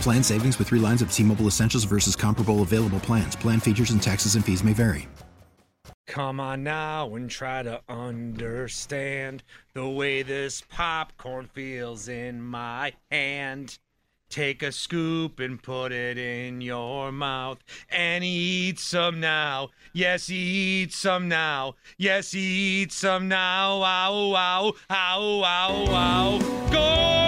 Plan savings with three lines of T Mobile Essentials versus comparable available plans. Plan features and taxes and fees may vary. Come on now and try to understand the way this popcorn feels in my hand. Take a scoop and put it in your mouth and eat some now. Yes, eat some now. Yes, eat some now. Ow, ow, ow, ow, ow. Gourmet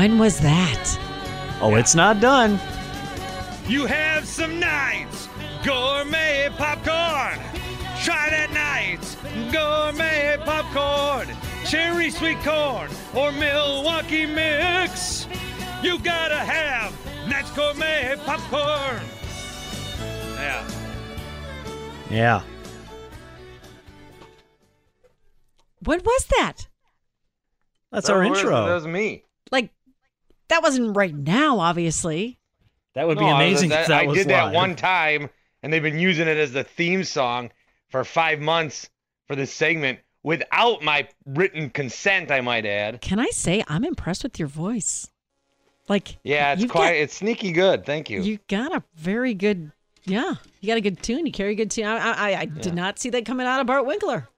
When was that? Oh, it's not done. You have some Knight's, gourmet popcorn. Try that Knight's, gourmet popcorn. Cherry sweet corn or Milwaukee mix. You gotta have Knight's gourmet popcorn. Yeah. Yeah. What was that? That's That our was- intro. That was me. Like, that wasn't right now, obviously. That would be No, I amazing that- if that I was did that one time, and they've been using it as the theme song for five months for this segment without my written consent. I might add. Can I say I'm impressed with your voice? Like, Yeah, it's you've quite. got- it's sneaky good. Thank you. You got a very good, yeah. You got a good tune. You carry a good tune. I, I, I Yeah. did not see that coming out of Bart Winkler.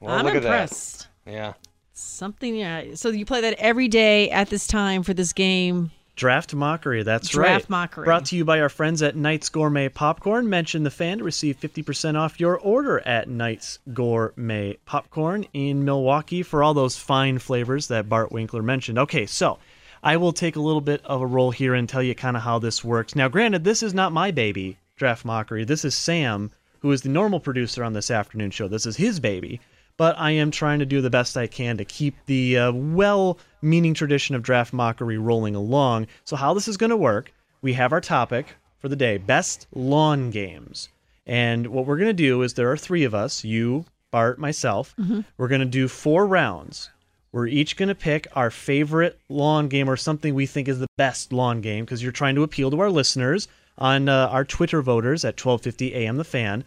well, I'm look impressed. at that. Yeah. Something, yeah. So you play that every day at this time for this game. Draft Mockery, that's Draft right. Draft Mockery. Brought to you by our friends at Knight's Gourmet Popcorn. Mention the fan to receive 50% off your order at Knight's Gourmet Popcorn in Milwaukee for all those fine flavors that Bart Winkler mentioned. Okay, so I will take a little bit of a role here and tell you kind of how this works. Now, granted, this is not my baby, Draft Mockery. This is Sam, who is the normal producer on this afternoon show. This is his baby but I am trying to do the best I can to keep the uh, well meaning tradition of draft mockery rolling along. So, how this is going to work, we have our topic for the day best lawn games. And what we're going to do is there are three of us you, Bart, myself. We're going to do four rounds. We're each going to pick our favorite lawn game or something we think is the best lawn game because you're trying to appeal to our listeners on uh, our Twitter voters at 1250 AM The Fan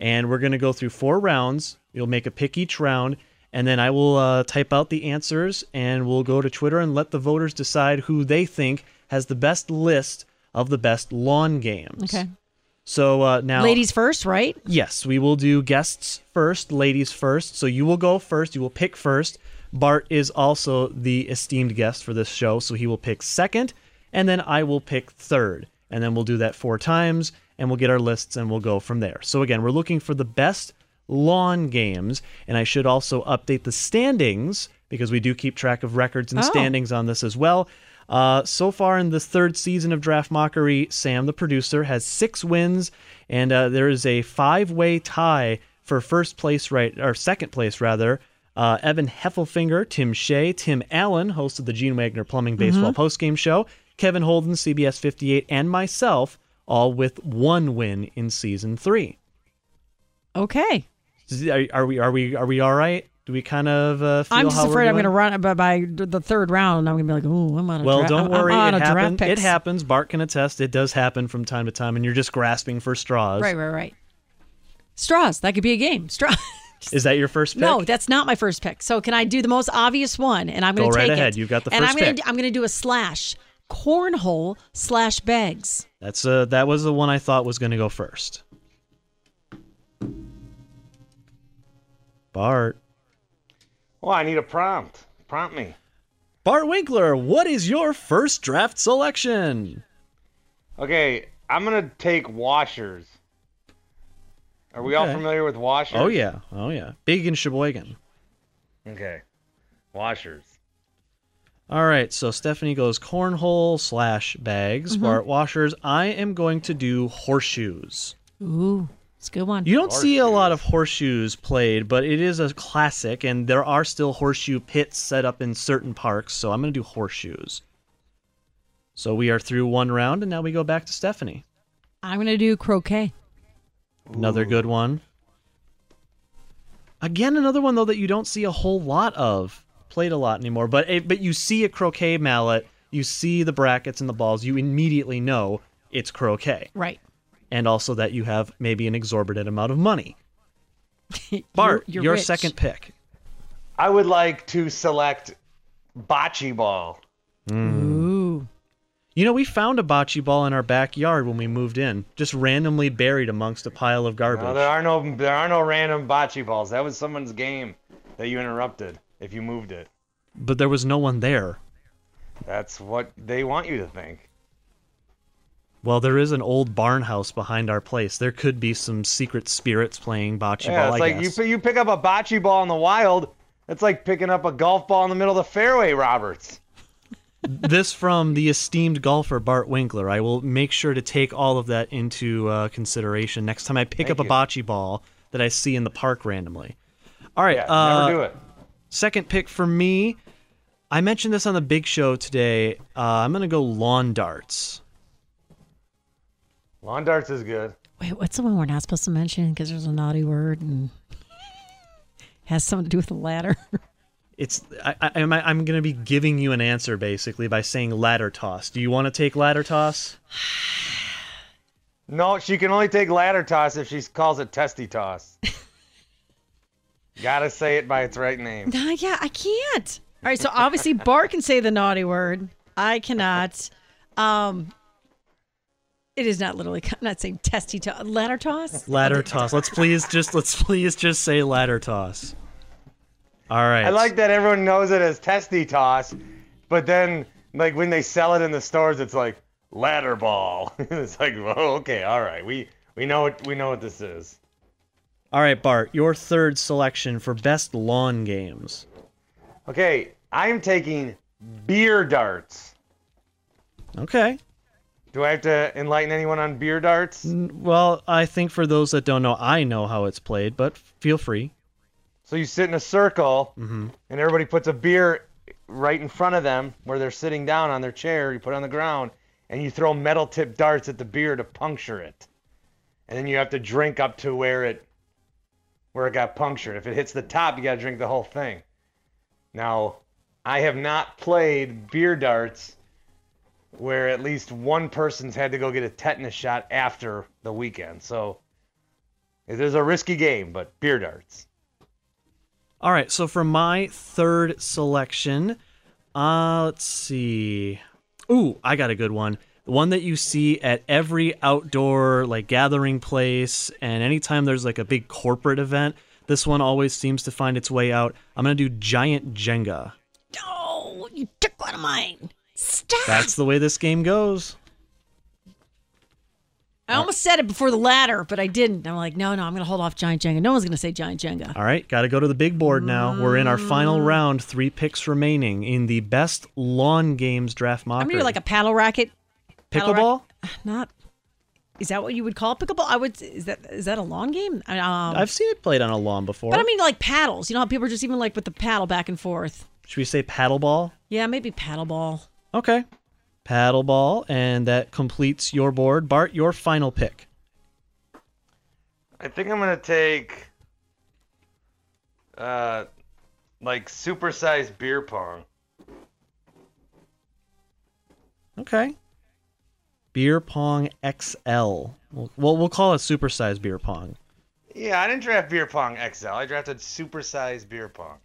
and we're going to go through four rounds. You'll make a pick each round, and then I will uh, type out the answers, and we'll go to Twitter and let the voters decide who they think has the best list of the best lawn games. Okay. So uh, now, Ladies first, right? Yes, we will do guests first, ladies first. So you will go first. You will pick first. Bart is also the esteemed guest for this show, so he will pick second, and then I will pick third. And then we'll do that four times, and we'll get our lists, and we'll go from there. So again, we're looking for the best lawn games, and I should also update the standings because we do keep track of records and Oh. standings on this as well. Uh, so far in this third season of Draft Mockery, Sam, the producer, has six wins, and uh, there is a five-way tie for first place, right or second place rather. Uh, Evan Heffelfinger, Tim Shea, Tim Allen, host of the Gene Wagner Plumbing Baseball postgame show, Kevin Holden, CBS 58, and myself, all with one win in season three. Okay. Are, are we are we are we all right? Do we kind of uh, feel I'm just afraid I'm going to run by, by the third round. And I'm going to be like, oh, I'm on a Well, dra- don't worry. I'm on it a draft happens. It happens. Bart can attest. It does happen from time to time, and you're just grasping for straws. Right, right, right. Straws. That could be a game. Straw. Is that your first pick? No, that's not my first pick. So can I do the most obvious one? And I'm going to Go to right take ahead. it. You've got the and first I'm gonna pick. I'm going to do a slash cornhole slash bags. That's uh that was the one I thought was going to go first. Bart. Well, I need a prompt. Prompt me. Bart Winkler, what is your first draft selection? Okay, I'm gonna take washers. Are we all familiar with washers? Oh yeah. Oh yeah. Big in Sheboygan. Okay. Washers. All right, so Stephanie goes cornhole slash bags, Mm-hmm. Bart washers. I am going to do horseshoes. Ooh, it's a good one. You don't see a lot of horseshoes played, but it is a classic, and there are still horseshoe pits set up in certain parks, so I'm going to do horseshoes. So we are through one round, and now we go back to Stephanie. I'm going to do croquet. Another good one. Again, another one though that you don't see a whole lot of played a lot anymore. But it, but you see a croquet mallet, you see the brackets and the balls, you immediately know it's croquet, Right. And also that you have maybe an exorbitant amount of money. Bart, You're- you're your rich. second pick. I would like to select bocce ball. Hmm. Ooh. You know, we found a bocce ball in our backyard when we moved in, just randomly buried amongst a pile of garbage. No, there are no there are no random bocce balls. That was someone's game that you interrupted if you moved it. but there was no one there. That's what they want you to think. Well, there is an old barn house behind our place. There could be some secret spirits playing bocce yeah, ball. it's I like guess. you you pick up a bocce ball in the wild. It's like picking up a golf ball in the middle of the fairway, Roberts. this from the esteemed golfer Bart Winkler. I will make sure to take all of that into uh, consideration next time I pick Thank up you. a bocce ball that I see in the park randomly. All right, Yeah, uh, never do it. second pick for me. I mentioned this on the big show today. Uh, I'm gonna go lawn darts. Lawn darts is good. Wait, what's the one we're not supposed to mention because there's a naughty word and has something to do with the ladder? It's I, I, I'm, I'm gonna be giving you an answer basically by saying ladder toss. Do you want to take ladder toss? No, she can only take ladder toss if she calls it testy toss. Gotta say it by its right name. Nah, yeah, I can't. All right, so obviously Bart can say the naughty word. I cannot. Um, it is not literally. I'm not saying testy toss. Ladder toss. Ladder toss. Let's please just let's please just say ladder toss. All right. I like that everyone knows it as testy toss, but then like when they sell it in the stores, it's like ladder ball. it's like, oh, okay, all right, we we know what we know what this is. All right, Bart, your third selection for best lawn games. Okay, I'm taking beer darts. Okay. Do I have to enlighten anyone on beer darts? Well, I think for those that don't know, I know how it's played, but feel free. So you sit in a circle, mm-hmm. and everybody puts a beer right in front of them where they're sitting down on their chair. You put it on the ground, and you throw metal tipped darts at the beer to puncture it. And then you have to drink up to where it where it got punctured. If it hits the top, you got to drink the whole thing. Now, I have not played beer darts where at least one person's had to go get a tetanus shot after the weekend. So it is a risky game, but beer darts. All right, so for my third selection, uh, let's see. Ooh, I got a good one. The one that you see at every outdoor like gathering place, and anytime there's like a big corporate event, this one always seems to find its way out. I'm gonna do giant Jenga. No, you took one of mine. Stop. That's the way this game goes. I almost said it before the ladder, but I didn't. I'm like, no, no, I'm going to hold off Giant Jenga. No one's going to say Giant Jenga. All right, got to go to the big board now. We're in our final round, three picks remaining in the best lawn games draft mock. I'm going to do like a paddle racket. paddle pickleball. Not. Is that what you would call pickleball? I would. Is that is that a lawn game? Um, I've seen it played on a lawn before. but I mean, like paddles. You know how people are just even like with the paddle back and forth. Should we say paddleball? Yeah, maybe paddleball. Okay. Paddle ball, and that completes your board. Bart, your final pick. I think I'm gonna take uh like supersized beer pong. Okay. Beer Pong XL. We'll, well, we'll call it supersized beer pong. Yeah, I didn't draft beer pong XL. I drafted supersized beer pong.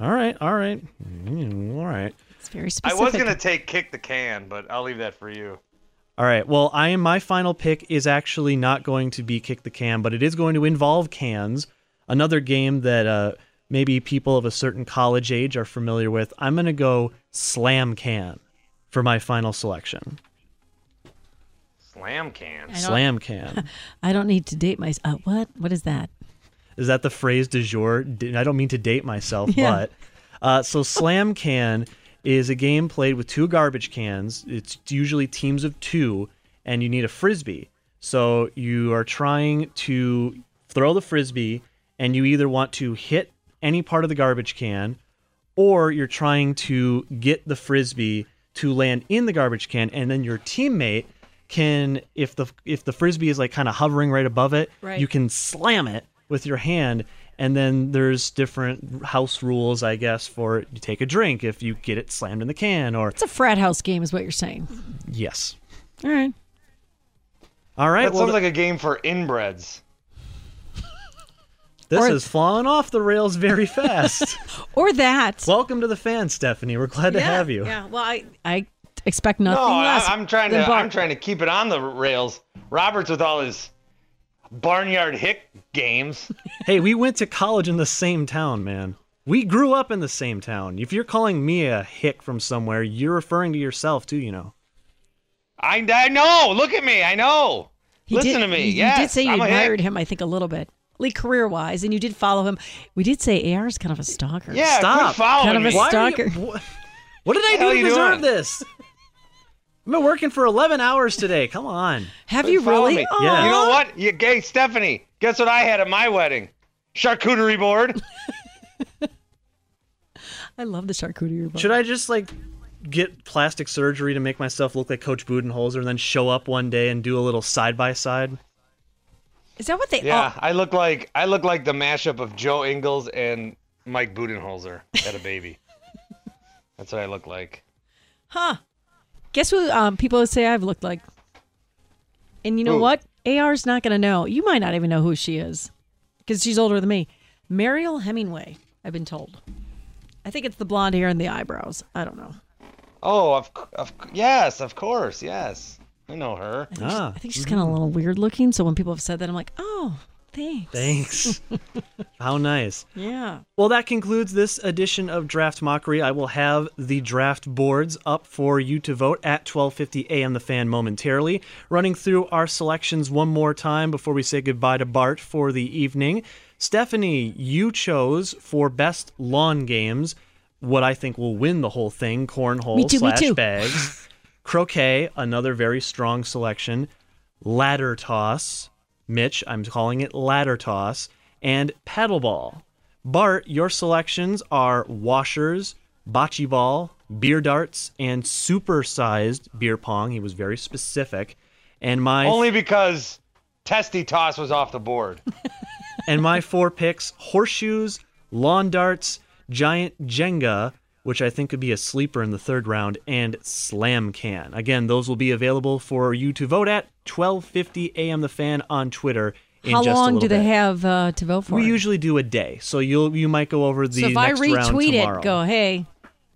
All right, all right, Mm, all right, It's very I was gonna take kick the can, but I'll leave that for you. all right. Well, I am my final pick is actually not going to be kick the can, but it is going to involve cans. Another game that uh, maybe people of a certain college age are familiar with. I'm going to go slam can for my final selection. Slam can. Slam can. I don't need to date myself. Uh, what? What is that? Is that the phrase du jour? I don't mean to date myself, Yeah. but uh, so slam can is a game played with two garbage cans. It's usually teams of two, and you need a frisbee. So you are trying to throw the frisbee, and you either want to hit any part of the garbage can, or you're trying to get the frisbee to land in the garbage can, and then your teammate can, if the if the frisbee is like kind of hovering right above it, Right. you can slam it with your hand. And then there's different house rules, I guess, for you take a drink if you get it slammed in the can, or It's a frat house game, is what you're saying. yes. All right. All right, That well, sounds like a game for inbreds. this or- has fallen off the rails very fast. Or that. Welcome to the fans, Stephanie. We're glad to have you. Yeah. Well, I I expect nothing No, I, less. I'm trying to. Bart. I'm trying to keep it on the rails. Roberts with all his barnyard hick games. Hey, we went to college in the same town, man. We grew up in the same town. If you're calling me a hick from somewhere, you're referring to yourself too, you know. I, I know. Look at me. I know. He Listen did, to me. You, yes, you did say you I'm admired him, I think, a little bit, like career wise, and you did follow him. We did say AR is kind of a stalker. Yeah, Stop. quit following Kind of a me. Why are you- Stalker. what did I do to deserve doing? this? I've been working for 11 hours today. Come on. Have Quit you really? me. Yeah. You know what? You gay Stephanie. Guess what I had at my wedding? Charcuterie board. I love the charcuterie board. Should I just like get plastic surgery to make myself look like Coach Budenholzer and then show up one day and do a little side by side? Is that what they? Yeah, Oh, I look like I look like the mashup of Joe Ingles and Mike Budenholzer had a baby. That's what I look like. huh. Guess who? Um, people say I've looked like. And you know Who? what? AR's not going to know. You might not even know who she is, because she's older than me. Mariel Hemingway. I've been told. I think it's the blonde hair and the eyebrows. I don't know. Oh, of, of yes, of course, yes. I know her. I think, Ah. she's, I think she's kind of a little weird looking. So when people have said that, I'm like, oh, thanks. Thanks. How nice. Yeah. Well, that concludes this edition of Draft Mockery. I will have the draft boards up for you to vote at 1250 AM The Fan momentarily. Running through our selections one more time before we say goodbye to Bart for the evening. Stephanie, you chose for best lawn games what I think will win the whole thing: cornhole too, slash bags, croquet, another very strong selection, ladder toss. Mitch, I'm calling it ladder toss, and paddleball. Bart, your selections are washers, bocce ball, beer darts, and super-sized beer pong. He was very specific. And my Only because Testy Toss was off the board. and my four picks: horseshoes, lawn darts, giant Jenga, which I think could be a sleeper in the third round, and slam can. Again, those will be available for you to vote at 1250 AM The Fan on Twitter. In How just long little do they bit. have uh, to vote for? We it? usually do a day, so you'll you might go over the so if I next round retweet it, go, hey,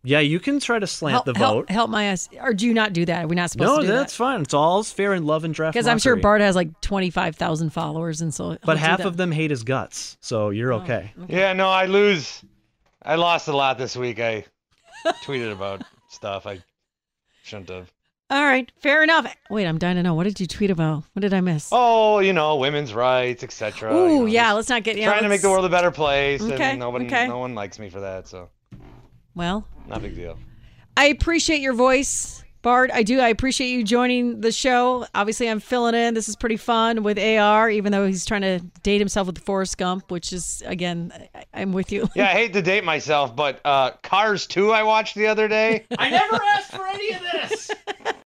Yeah, you can try to slant help, the vote. help my ass. Or do you not do that? Are we not supposed no, to do that's that? fine. It's all fair in love and draft. Because I'm sure mockery. Bart has like 25,000 followers, and so. But half of them hate his guts, so Oh, you're okay. Yeah, no, I lose. I lost a lot this week. I tweeted about stuff I shouldn't have. All right, fair enough. Wait, I'm dying to know. What did you tweet about? What did I miss? Oh, you know, women's rights, etc. Ooh, you know, yeah. Let's not get. Yeah, trying to make the world a better place, Okay, and nobody, okay. no one likes me for that, so Well, not a big deal. I appreciate your voice, Bart. I do. I appreciate you joining the show. Obviously, I'm filling in. This is pretty fun with AR, even though he's trying to date himself with Forrest Gump, which is again, I, I'm with you. Yeah, I hate to date myself, but uh, Cars 2 I watched the other day. I never asked for any of this.